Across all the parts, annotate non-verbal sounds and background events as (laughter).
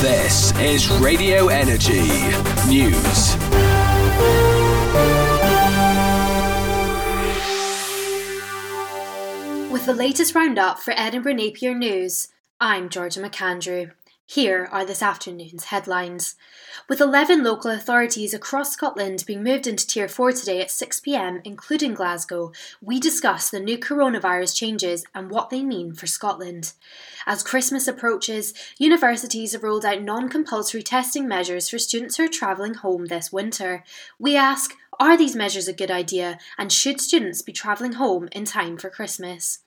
This is Radio Energy News. With the latest roundup for Edinburgh Napier News, I'm Georgia McAndrew. Here are this afternoon's headlines. With 11 local authorities across Scotland being moved into Tier 4 today at 6pm, including Glasgow, we discuss the new coronavirus changes and what they mean for Scotland. As Christmas approaches, universities have rolled out non compulsory testing measures for students who are travelling home this winter. We ask, are these measures a good idea, and should students be travelling home in time for Christmas?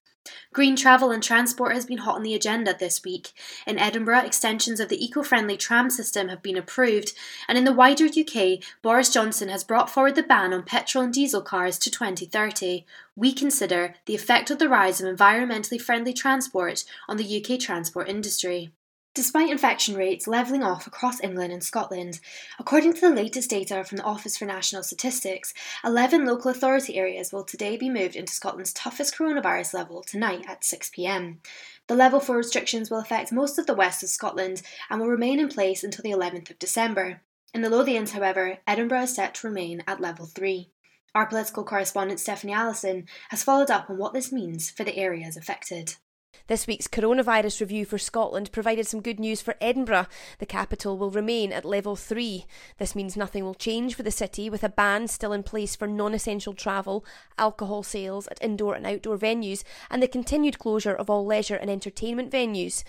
Green travel and transport has been hot on the agenda this week. In Edinburgh, extensions of the eco friendly tram system have been approved, and in the wider UK, Boris Johnson has brought forward the ban on petrol and diesel cars to 2030. We consider the effect of the rise of environmentally friendly transport on the UK transport industry. Despite infection rates levelling off across England and Scotland, according to the latest data from the Office for National Statistics, 11 local authority areas will today be moved into Scotland's toughest coronavirus level tonight at 6pm. The level 4 restrictions will affect most of the west of Scotland and will remain in place until the 11th of December. In the Lothians, however, Edinburgh is set to remain at level 3. Our political correspondent Stephanie Allison has followed up on what this means for the areas affected. This week's coronavirus review for Scotland provided some good news for Edinburgh. The capital will remain at level 3. This means nothing will change for the city, with a ban still in place for non essential travel, alcohol sales at indoor and outdoor venues, and the continued closure of all leisure and entertainment venues.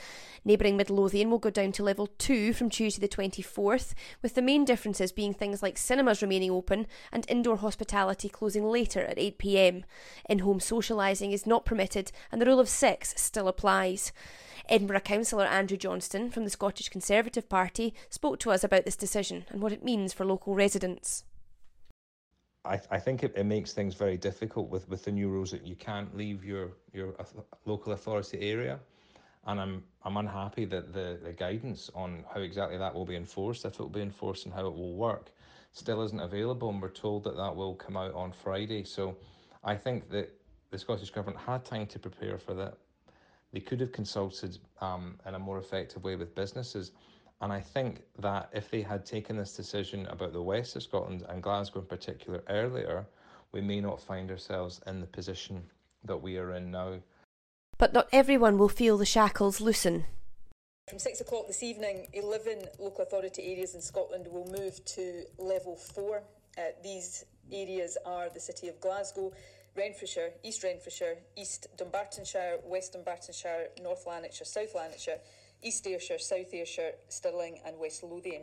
Neighbouring Midlothian will go down to level 2 from Tuesday the 24th, with the main differences being things like cinemas remaining open and indoor hospitality closing later at 8pm. In home socialising is not permitted, and the rule of six still applies. Edinburgh Councillor Andrew Johnston from the Scottish Conservative Party spoke to us about this decision and what it means for local residents. I, I think it, it makes things very difficult with, with the new rules that you can't leave your, your local authority area and I'm I'm unhappy that the, the guidance on how exactly that will be enforced, if it will be enforced and how it will work, still isn't available, and we're told that that will come out on Friday. So I think that the Scottish Government had time to prepare for that. They could have consulted um, in a more effective way with businesses. And I think that if they had taken this decision about the west of Scotland and Glasgow in particular earlier, we may not find ourselves in the position that we are in now. But not everyone will feel the shackles loosen. From six o'clock this evening, 11 local authority areas in Scotland will move to level four. Uh, these areas are the city of Glasgow, Renfrewshire, East Renfrewshire, East Dunbartonshire, West Dunbartonshire, North Lanarkshire, South Lanarkshire, East Ayrshire, South Ayrshire, Stirling, and West Lothian.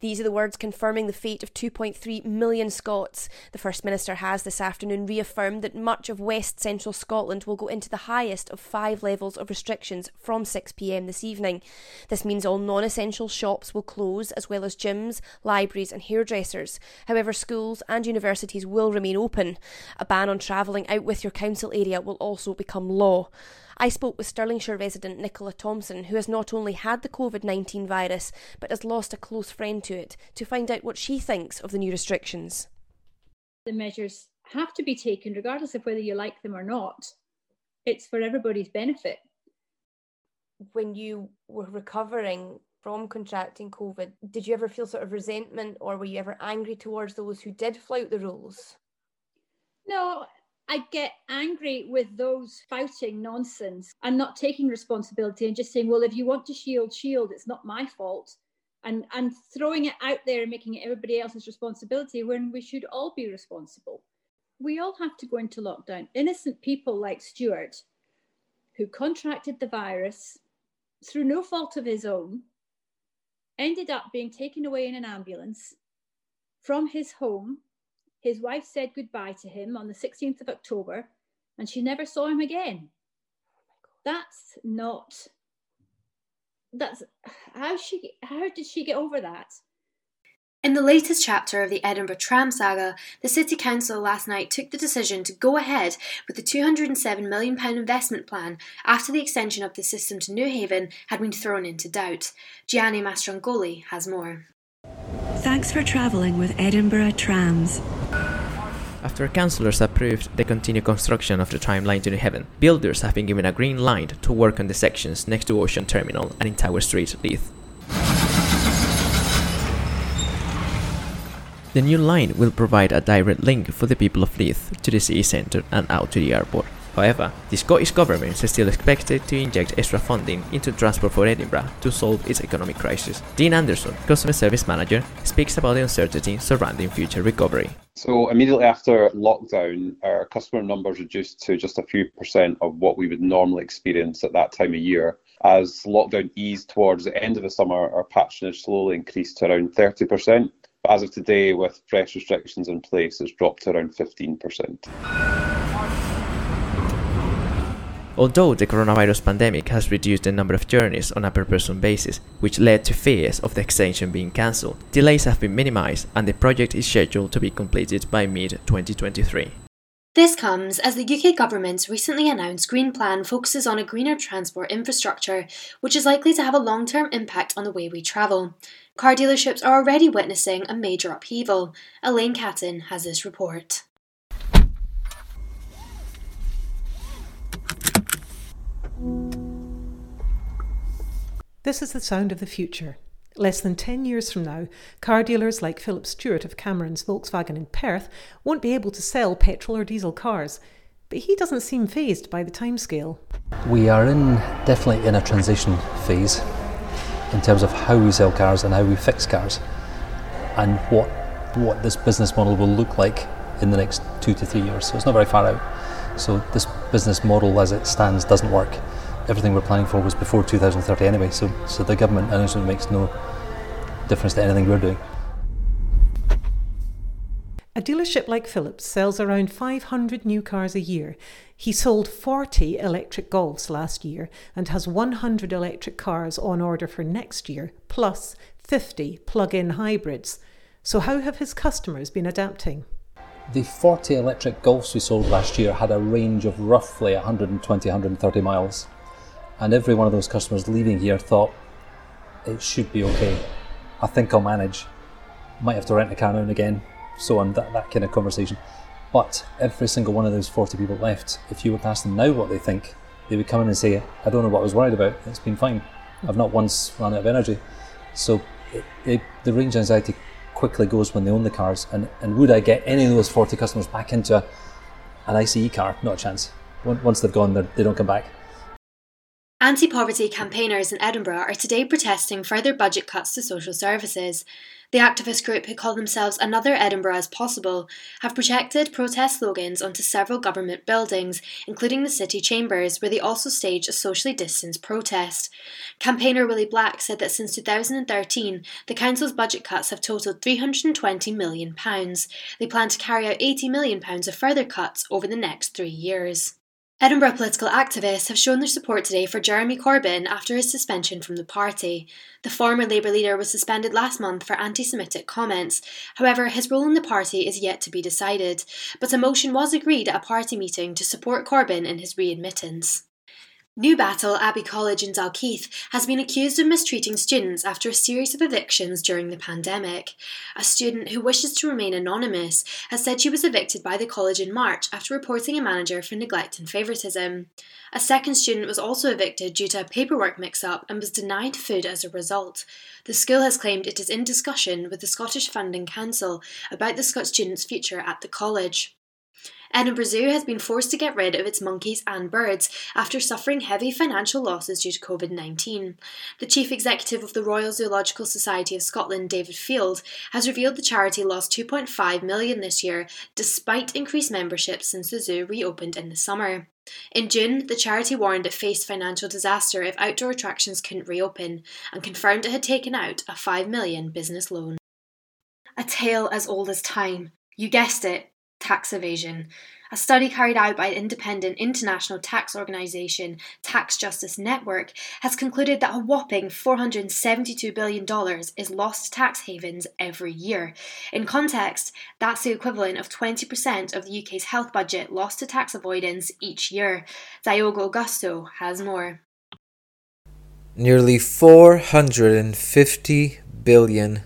These are the words confirming the fate of 2.3 million Scots. The First Minister has this afternoon reaffirmed that much of west central Scotland will go into the highest of five levels of restrictions from 6pm this evening. This means all non essential shops will close, as well as gyms, libraries, and hairdressers. However, schools and universities will remain open. A ban on travelling out with your council area will also become law. I spoke with Stirlingshire resident Nicola Thompson, who has not only had the COVID 19 virus, but has lost a close friend to it, to find out what she thinks of the new restrictions. The measures have to be taken, regardless of whether you like them or not. It's for everybody's benefit. When you were recovering from contracting COVID, did you ever feel sort of resentment or were you ever angry towards those who did flout the rules? No, I get angry with those spouting nonsense and not taking responsibility and just saying, well, if you want to shield, shield, it's not my fault. And, and throwing it out there and making it everybody else's responsibility when we should all be responsible. We all have to go into lockdown. Innocent people like Stuart, who contracted the virus through no fault of his own, ended up being taken away in an ambulance from his home his wife said goodbye to him on the 16th of October and she never saw him again. That's not that's how she how did she get over that? In the latest chapter of the Edinburgh tram saga, the City Council last night took the decision to go ahead with the £207 million investment plan after the extension of the system to Newhaven had been thrown into doubt. Gianni Mastrangoli has more. Thanks for travelling with Edinburgh Trams. After councillors approved the continued construction of the tram line to Newhaven, builders have been given a green light to work on the sections next to Ocean Terminal and in Tower Street, Leith. The new line will provide a direct link for the people of Leith to the city centre and out to the airport. However, the Scottish Government is still expected to inject extra funding into transport for Edinburgh to solve its economic crisis. Dean Anderson, Customer Service Manager, speaks about the uncertainty surrounding future recovery. So, immediately after lockdown, our customer numbers reduced to just a few percent of what we would normally experience at that time of year. As lockdown eased towards the end of the summer, our patronage slowly increased to around 30%. But as of today, with fresh restrictions in place, it's dropped to around 15%. Although the coronavirus pandemic has reduced the number of journeys on a per person basis, which led to fears of the extension being cancelled, delays have been minimized and the project is scheduled to be completed by mid 2023. This comes as the UK government's recently announced Green Plan focuses on a greener transport infrastructure, which is likely to have a long term impact on the way we travel. Car dealerships are already witnessing a major upheaval. Elaine Catton has this report. This is the sound of the future. Less than 10 years from now, car dealers like Philip Stewart of Cameron's Volkswagen in Perth won't be able to sell petrol or diesel cars. But he doesn't seem phased by the timescale. We are in definitely in a transition phase in terms of how we sell cars and how we fix cars and what what this business model will look like in the next two to three years. So it's not very far out. So this business model as it stands doesn't work everything we're planning for was before 2030 anyway, so, so the government announcement makes no difference to anything we're doing. A dealership like Phillips sells around 500 new cars a year. He sold 40 electric Golfs last year and has 100 electric cars on order for next year, plus 50 plug in hybrids. So, how have his customers been adapting? The 40 electric Golfs we sold last year had a range of roughly 120 130 miles and every one of those customers leaving here thought it should be okay. I think I'll manage. Might have to rent a car and again, so on that, that kind of conversation. But every single one of those 40 people left, if you were to ask them now what they think, they would come in and say, I don't know what I was worried about, it's been fine. I've not once run out of energy. So it, it, the range anxiety quickly goes when they own the cars. And, and would I get any of those 40 customers back into a, an ICE car? Not a chance. Once they've gone, they don't come back. Anti poverty campaigners in Edinburgh are today protesting further budget cuts to social services. The activist group, who call themselves Another Edinburgh is Possible, have projected protest slogans onto several government buildings, including the city chambers, where they also staged a socially distanced protest. Campaigner Willie Black said that since 2013, the council's budget cuts have totalled £320 million. They plan to carry out £80 million of further cuts over the next three years. Edinburgh political activists have shown their support today for Jeremy Corbyn after his suspension from the party. The former Labour leader was suspended last month for anti Semitic comments. However, his role in the party is yet to be decided. But a motion was agreed at a party meeting to support Corbyn in his readmittance. Newbattle Abbey College in Dalkeith has been accused of mistreating students after a series of evictions during the pandemic. A student who wishes to remain anonymous has said she was evicted by the college in March after reporting a manager for neglect and favouritism. A second student was also evicted due to a paperwork mix up and was denied food as a result. The school has claimed it is in discussion with the Scottish Funding Council about the Scots students' future at the college. Edinburgh Zoo has been forced to get rid of its monkeys and birds after suffering heavy financial losses due to COVID 19. The chief executive of the Royal Zoological Society of Scotland, David Field, has revealed the charity lost 2.5 million this year, despite increased membership since the zoo reopened in the summer. In June, the charity warned it faced financial disaster if outdoor attractions couldn't reopen and confirmed it had taken out a 5 million business loan. A tale as old as time. You guessed it, tax evasion. A study carried out by independent international tax organisation Tax Justice Network has concluded that a whopping $472 billion is lost to tax havens every year. In context, that's the equivalent of 20% of the UK's health budget lost to tax avoidance each year. Diogo Augusto has more. Nearly $450 billion.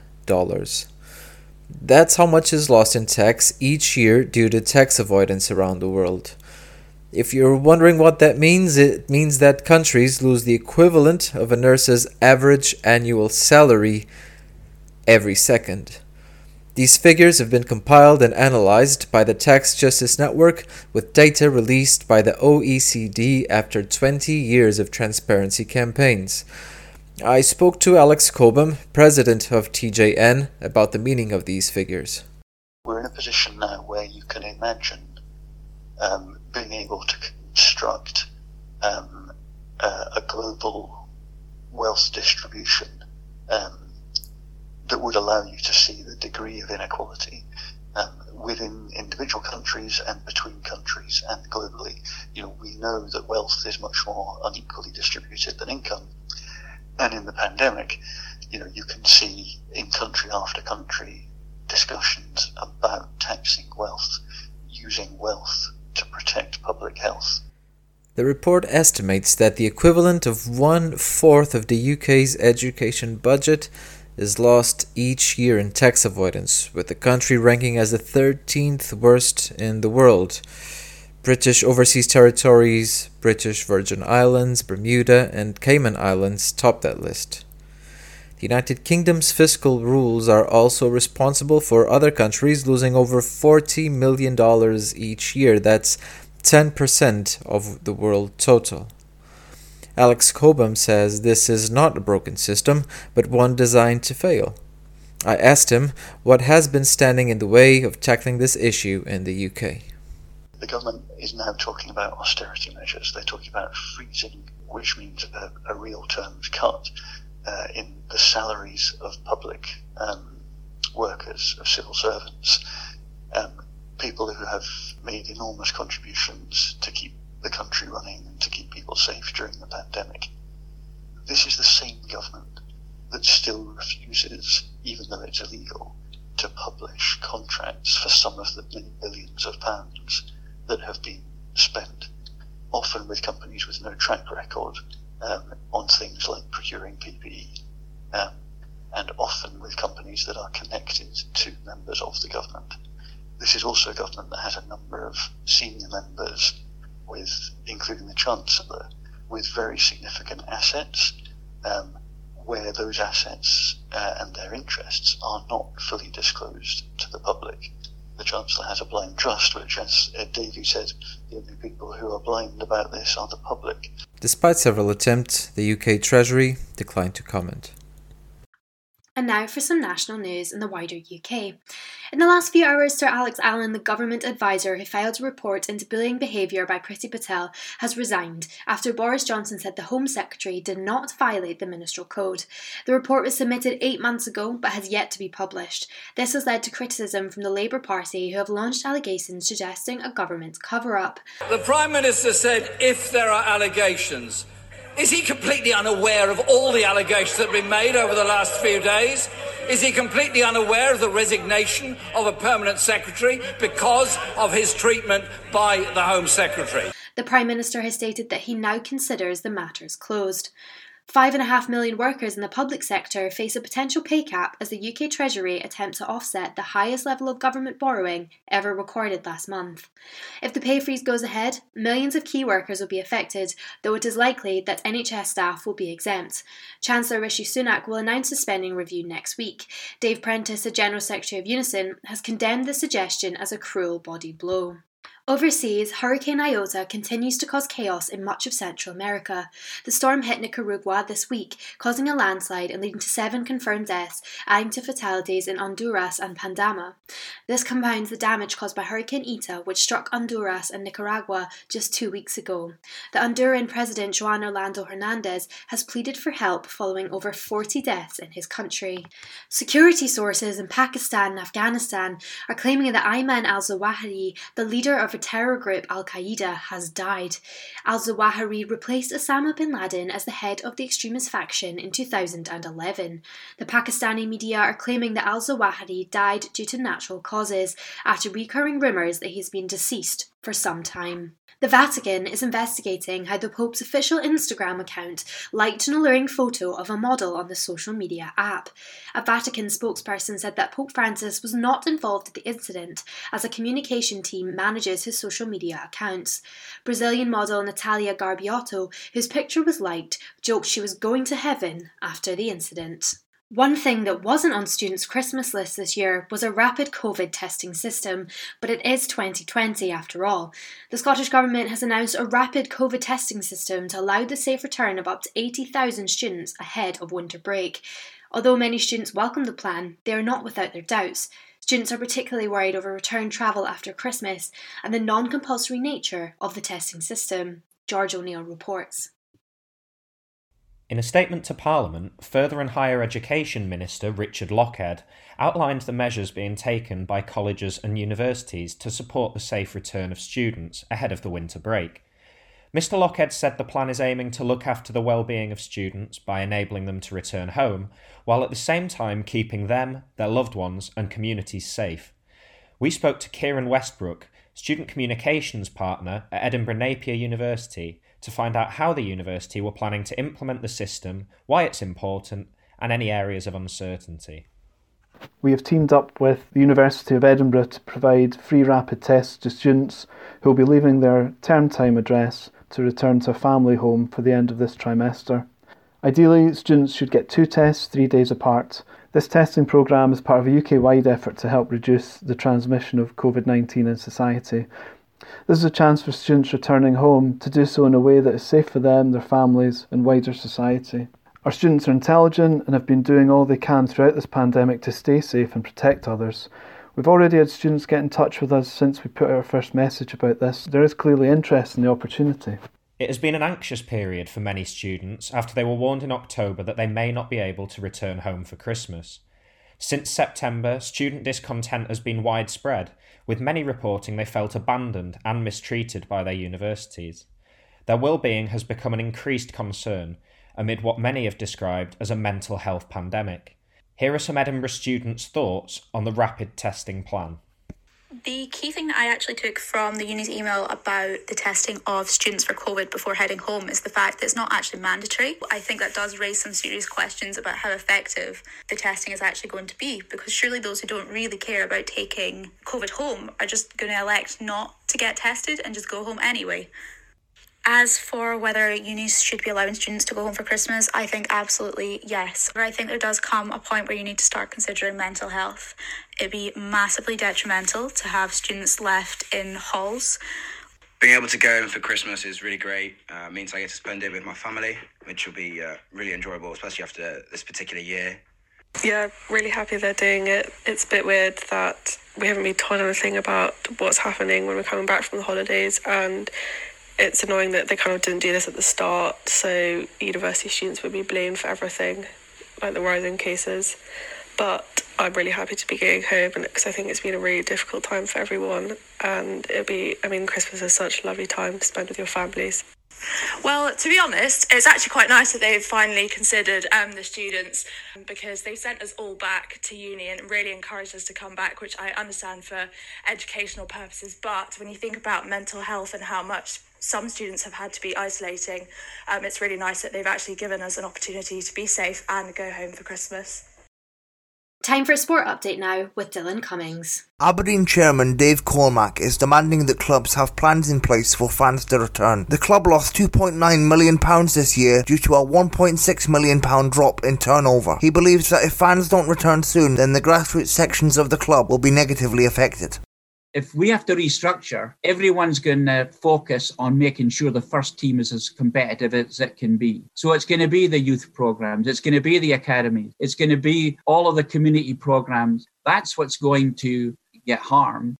That's how much is lost in tax each year due to tax avoidance around the world. If you're wondering what that means, it means that countries lose the equivalent of a nurse's average annual salary every second. These figures have been compiled and analyzed by the Tax Justice Network with data released by the OECD after 20 years of transparency campaigns. I spoke to Alex Cobham, president of TJN, about the meaning of these figures. We're in a position now where you can imagine um, being able to construct um, uh, a global wealth distribution um, that would allow you to see the degree of inequality um, within individual countries and between countries and globally. You know, we know that wealth is much more unequally distributed than income, and in the pandemic, you know, you can see in country after country discussions about taxing wealth, using wealth to protect public health. The report estimates that the equivalent of one fourth of the UK's education budget is lost each year in tax avoidance, with the country ranking as the 13th worst in the world. British Overseas Territories, British Virgin Islands, Bermuda, and Cayman Islands top that list. The United Kingdom's fiscal rules are also responsible for other countries losing over $40 million each year. That's 10% of the world total. Alex Cobham says this is not a broken system, but one designed to fail. I asked him what has been standing in the way of tackling this issue in the UK. The government is now talking about austerity measures. They're talking about freezing, which means a, a real terms cut uh, in the salaries of public um, workers, of civil servants, um, people who have made enormous contributions to keep the country running and to keep people safe during the pandemic. This is the same government that still refuses, even though it's illegal, to publish contracts for some of the many billions of pounds that have been spent, often with companies with no track record um, on things like procuring PPE, um, and often with companies that are connected to members of the government. This is also a government that has a number of senior members with, including the Chancellor, with very significant assets, um, where those assets uh, and their interests are not fully disclosed to the public. The Chancellor has a blind trust, which, as Ed Davey said, the only people who are blind about this are the public. Despite several attempts, the UK Treasury declined to comment. And now for some national news in the wider UK. In the last few hours, Sir Alex Allan, the government advisor who filed a report into bullying behaviour by Priti Patel, has resigned after Boris Johnson said the Home Secretary did not violate the ministerial code. The report was submitted eight months ago but has yet to be published. This has led to criticism from the Labour Party, who have launched allegations suggesting a government cover up. The Prime Minister said if there are allegations, is he completely unaware of all the allegations that have been made over the last few days? Is he completely unaware of the resignation of a permanent secretary because of his treatment by the Home Secretary? The Prime Minister has stated that he now considers the matters closed. Five and a half million workers in the public sector face a potential pay cap as the UK Treasury attempt to offset the highest level of government borrowing ever recorded last month. If the pay freeze goes ahead, millions of key workers will be affected, though it is likely that NHS staff will be exempt. Chancellor Rishi Sunak will announce a spending review next week. Dave Prentis, the General Secretary of Unison, has condemned the suggestion as a cruel body blow. Overseas, Hurricane Iota continues to cause chaos in much of Central America. The storm hit Nicaragua this week, causing a landslide and leading to seven confirmed deaths, adding to fatalities in Honduras and Panama. This compounds the damage caused by Hurricane Eta, which struck Honduras and Nicaragua just two weeks ago. The Honduran President Juan Orlando Hernandez has pleaded for help following over 40 deaths in his country. Security sources in Pakistan and Afghanistan are claiming that Ayman al Zawahiri, the leader of a terror group Al Qaeda has died. Al Zawahiri replaced Osama bin Laden as the head of the extremist faction in 2011. The Pakistani media are claiming that Al Zawahiri died due to natural causes after recurring rumours that he's been deceased for some time. The Vatican is investigating how the Pope's official Instagram account liked an alluring photo of a model on the social media app. A Vatican spokesperson said that Pope Francis was not involved in the incident, as a communication team manages his social media accounts. Brazilian model Natalia Garibotto, whose picture was liked, joked she was going to heaven after the incident. One thing that wasn't on students' Christmas list this year was a rapid COVID testing system, but it is 2020 after all. The Scottish Government has announced a rapid COVID testing system to allow the safe return of up to 80,000 students ahead of winter break. Although many students welcome the plan, they are not without their doubts. Students are particularly worried over return travel after Christmas and the non compulsory nature of the testing system. George O'Neill reports. In a statement to Parliament, Further and Higher Education Minister Richard Lochhead outlined the measures being taken by colleges and universities to support the safe return of students ahead of the winter break. Mr. Lochhead said the plan is aiming to look after the well-being of students by enabling them to return home, while at the same time keeping them, their loved ones, and communities safe. We spoke to Kieran Westbrook, student communications partner at Edinburgh Napier University, to find out how the university were planning to implement the system, why it's important, and any areas of uncertainty. We have teamed up with the University of Edinburgh to provide free rapid tests to students who will be leaving their term time address to return to a family home for the end of this trimester. Ideally, students should get two tests three days apart. This testing programme is part of a UK wide effort to help reduce the transmission of COVID 19 in society this is a chance for students returning home to do so in a way that is safe for them, their families, and wider society. Our students are intelligent and have been doing all they can throughout this pandemic to stay safe and protect others. We've already had students get in touch with us since we put out our first message about this. There is clearly interest in the opportunity. It has been an anxious period for many students after they were warned in October that they may not be able to return home for Christmas. Since September, student discontent has been widespread, with many reporting they felt abandoned and mistreated by their universities. Their well-being has become an increased concern amid what many have described as a mental health pandemic. Here are some Edinburgh students' thoughts on the rapid testing plan. The key thing that I actually took from the uni's email about the testing of students for COVID before heading home is the fact that it's not actually mandatory. I think that does raise some serious questions about how effective the testing is actually going to be because surely those who don't really care about taking COVID home are just going to elect not to get tested and just go home anyway. As for whether unis should be allowing students to go home for Christmas, I think absolutely yes. But I think there does come a point where you need to start considering mental health. It'd be massively detrimental to have students left in halls. Being able to go home for Christmas is really great. Uh, means I get to spend it with my family, which will be uh, really enjoyable, especially after this particular year. Yeah, really happy they're doing it. It's a bit weird that we haven't been told anything about what's happening when we're coming back from the holidays, and it's annoying that they kind of didn't do this at the start, so university students would be blamed for everything, like the rising cases. But I'm really happy to be going home because I think it's been a really difficult time for everyone. And it'll be, I mean, Christmas is such a lovely time to spend with your families. Well, to be honest, it's actually quite nice that they've finally considered um, the students because they sent us all back to uni and really encouraged us to come back, which I understand for educational purposes. But when you think about mental health and how much some students have had to be isolating, um, it's really nice that they've actually given us an opportunity to be safe and go home for Christmas. Time for a sport update now with Dylan Cummings. Aberdeen chairman Dave Cormack is demanding that clubs have plans in place for fans to return. The club lost £2.9 million this year due to a £1.6 million drop in turnover. He believes that if fans don't return soon, then the grassroots sections of the club will be negatively affected if we have to restructure, everyone's going to focus on making sure the first team is as competitive as it can be. So it's going to be the youth programs, it's going to be the academies, it's going to be all of the community programs. That's what's going to get harmed.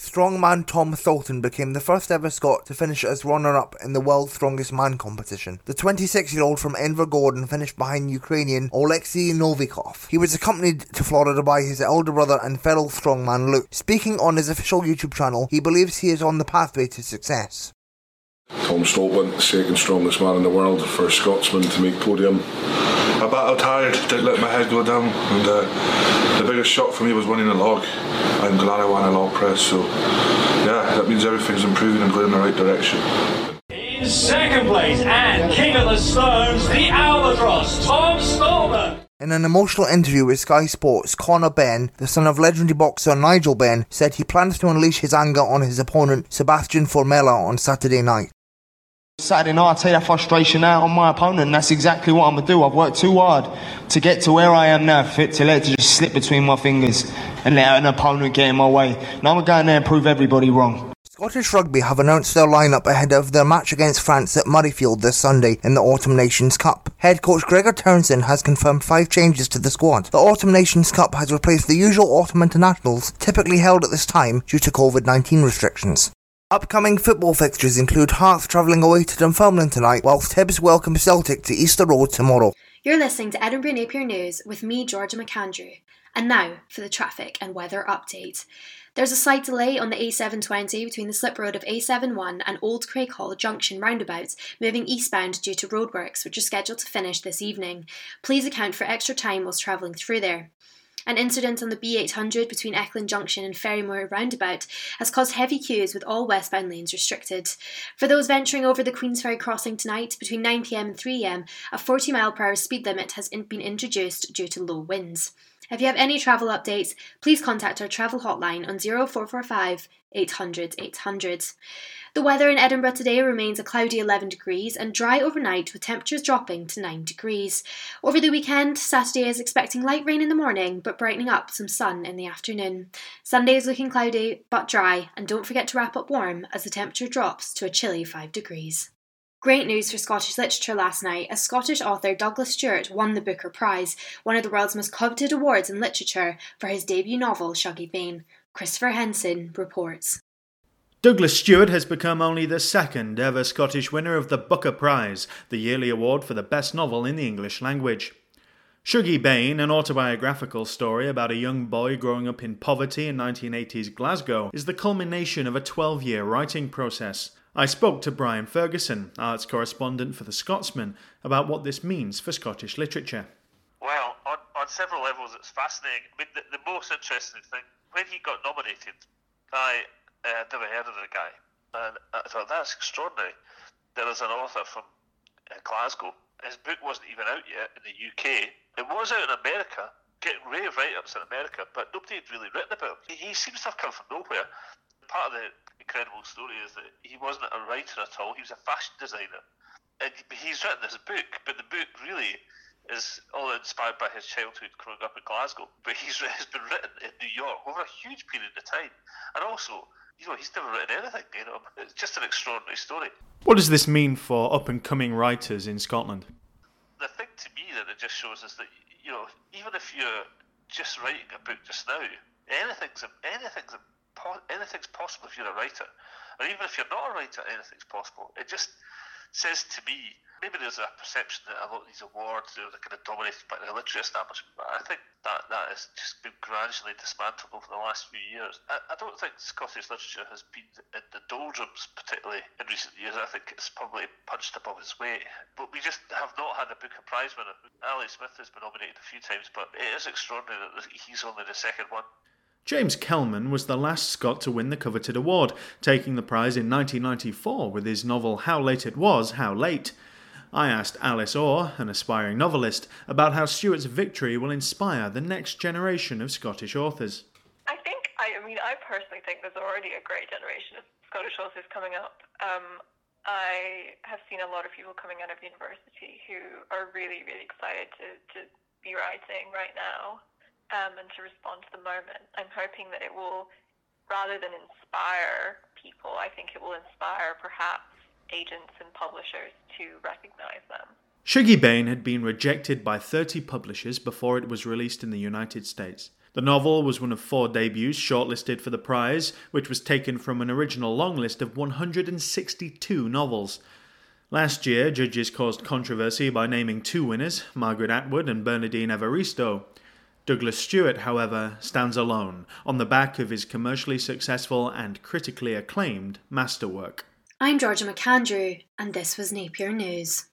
Strongman Tom Thornton became the first ever Scot to finish as runner up in the World's Strongest Man competition. The 26 year old from Invergordon finished behind Ukrainian Oleksiy Novikov. He was accompanied to Florida by his elder brother and fellow strongman Luke. Speaking on his official YouTube channel, he believes he is on the pathway to success. Tom Stoltman, second strongest man in the world for a Scotsman to make podium. I battled tired, didn't let my head go down, and uh, the biggest shock for me was winning the log. I'm glad I won a log press, so yeah, that means everything's improving and going in the right direction. In second place and King of the Stones, the Albatross, Tom Stoltman. In an emotional interview with Sky Sports, Conor Benn, the son of legendary boxer Nigel Benn, said he plans to unleash his anger on his opponent Sebastian Formella on Saturday night. Saturday night, I take that frustration out on my opponent, and that's exactly what I'm gonna do. I've worked too hard to get to where I am now, fit to let it just slip between my fingers and let an opponent get in my way. Now I'm gonna go in there and prove everybody wrong. Scottish Rugby have announced their lineup ahead of their match against France at Murrayfield this Sunday in the Autumn Nations Cup. Head coach Gregor Townsend has confirmed five changes to the squad. The Autumn Nations Cup has replaced the usual autumn internationals typically held at this time due to COVID 19 restrictions. Upcoming football fixtures include Hearts travelling away to Dunfermline tonight, whilst Hibs welcome Celtic to Easter Road tomorrow. You're listening to Edinburgh Napier News with me, Georgia McAndrew. And now for the traffic and weather update. There's a slight delay on the A720 between the slip road of A71 and Old Craighall Junction roundabouts, moving eastbound due to roadworks, which are scheduled to finish this evening. Please account for extra time whilst travelling through there. An incident on the B800 between Eckland Junction and Ferrymuir roundabout has caused heavy queues with all westbound lanes restricted. For those venturing over the Queensferry crossing tonight, between 9pm and 3am, a 40 mile per hour speed limit has been introduced due to low winds. If you have any travel updates, please contact our travel hotline on 0445 800 800. The weather in Edinburgh today remains a cloudy 11 degrees and dry overnight with temperatures dropping to 9 degrees. Over the weekend, Saturday is expecting light rain in the morning but brightening up some sun in the afternoon. Sunday is looking cloudy but dry and don't forget to wrap up warm as the temperature drops to a chilly 5 degrees. Great news for Scottish literature last night as Scottish author Douglas Stuart won the Booker Prize, one of the world's most coveted awards in literature, for his debut novel Shuggie Bain. Christopher Henson reports. Douglas Stuart has become only the second ever Scottish winner of the Booker Prize, the yearly award for the best novel in the English language. Shuggie Bain, an autobiographical story about a young boy growing up in poverty in 1980s Glasgow, is the culmination of a 12 year writing process. I spoke to Brian Ferguson, arts correspondent for The Scotsman, about what this means for Scottish literature. Well, on, on several levels, it's fascinating. I mean, the, the most interesting thing, when he got nominated, I uh, never heard of the guy. And I thought, that's extraordinary. There is an author from uh, Glasgow. His book wasn't even out yet in the UK. It was out in America, getting rave write ups in America, but nobody had really written about him. He, seems to have come from nowhere. Part of the incredible story is that he wasn't a writer at all, he was a fashion designer. And he's written this book, but the book really is all inspired by his childhood growing up in Glasgow. But he's (laughs) has been written in New York over a huge period of time, and also, you know, he's never written anything. You know, it's just an extraordinary story. What does this mean for up and coming writers in Scotland? The thing to me that it just shows is that you know, even if you're just writing a book just now, anything's anything's anything's possible if you're a writer, or even if you're not a writer, anything's possible. It just says to me, maybe there's a perception that a lot of these awards are kind of dominated by the literary establishment, but I think that that has just been gradually dismantled over the last few years. I, I don't think Scottish literature has been in the doldrums, particularly in recent years. I think it's probably punched above its weight, but we just have not had a Booker Prize winner. Ali Smith has been nominated a few times, but it is extraordinary that he's only the second one. James Kelman was the last Scot to win the coveted award, taking the prize in 1994 with his novel How Late It Was, How Late. I asked Alice Orr, an aspiring novelist, about how Stuart's victory will inspire the next generation of Scottish authors. I think, I, mean, I personally think there's already a great generation of Scottish authors coming up. Um, I have seen a lot of people coming out of university who are really, really excited to, to be writing right now um, and to respond to the moment. I'm hoping that it will, rather than inspire people, I think it will inspire perhaps agents and publishers to recognize them. Shuggie Bain had been rejected by 30 publishers before it was released in the United States. The novel was one of four debuts shortlisted for the prize, which was taken from an original long list of 162 novels. Last year, judges caused controversy by naming two winners, Margaret Atwood and Bernardine Evaristo. Douglas Stuart, however, stands alone on the back of his commercially successful and critically acclaimed masterwork. I'm Georgia McAndrew, and this was Napier News.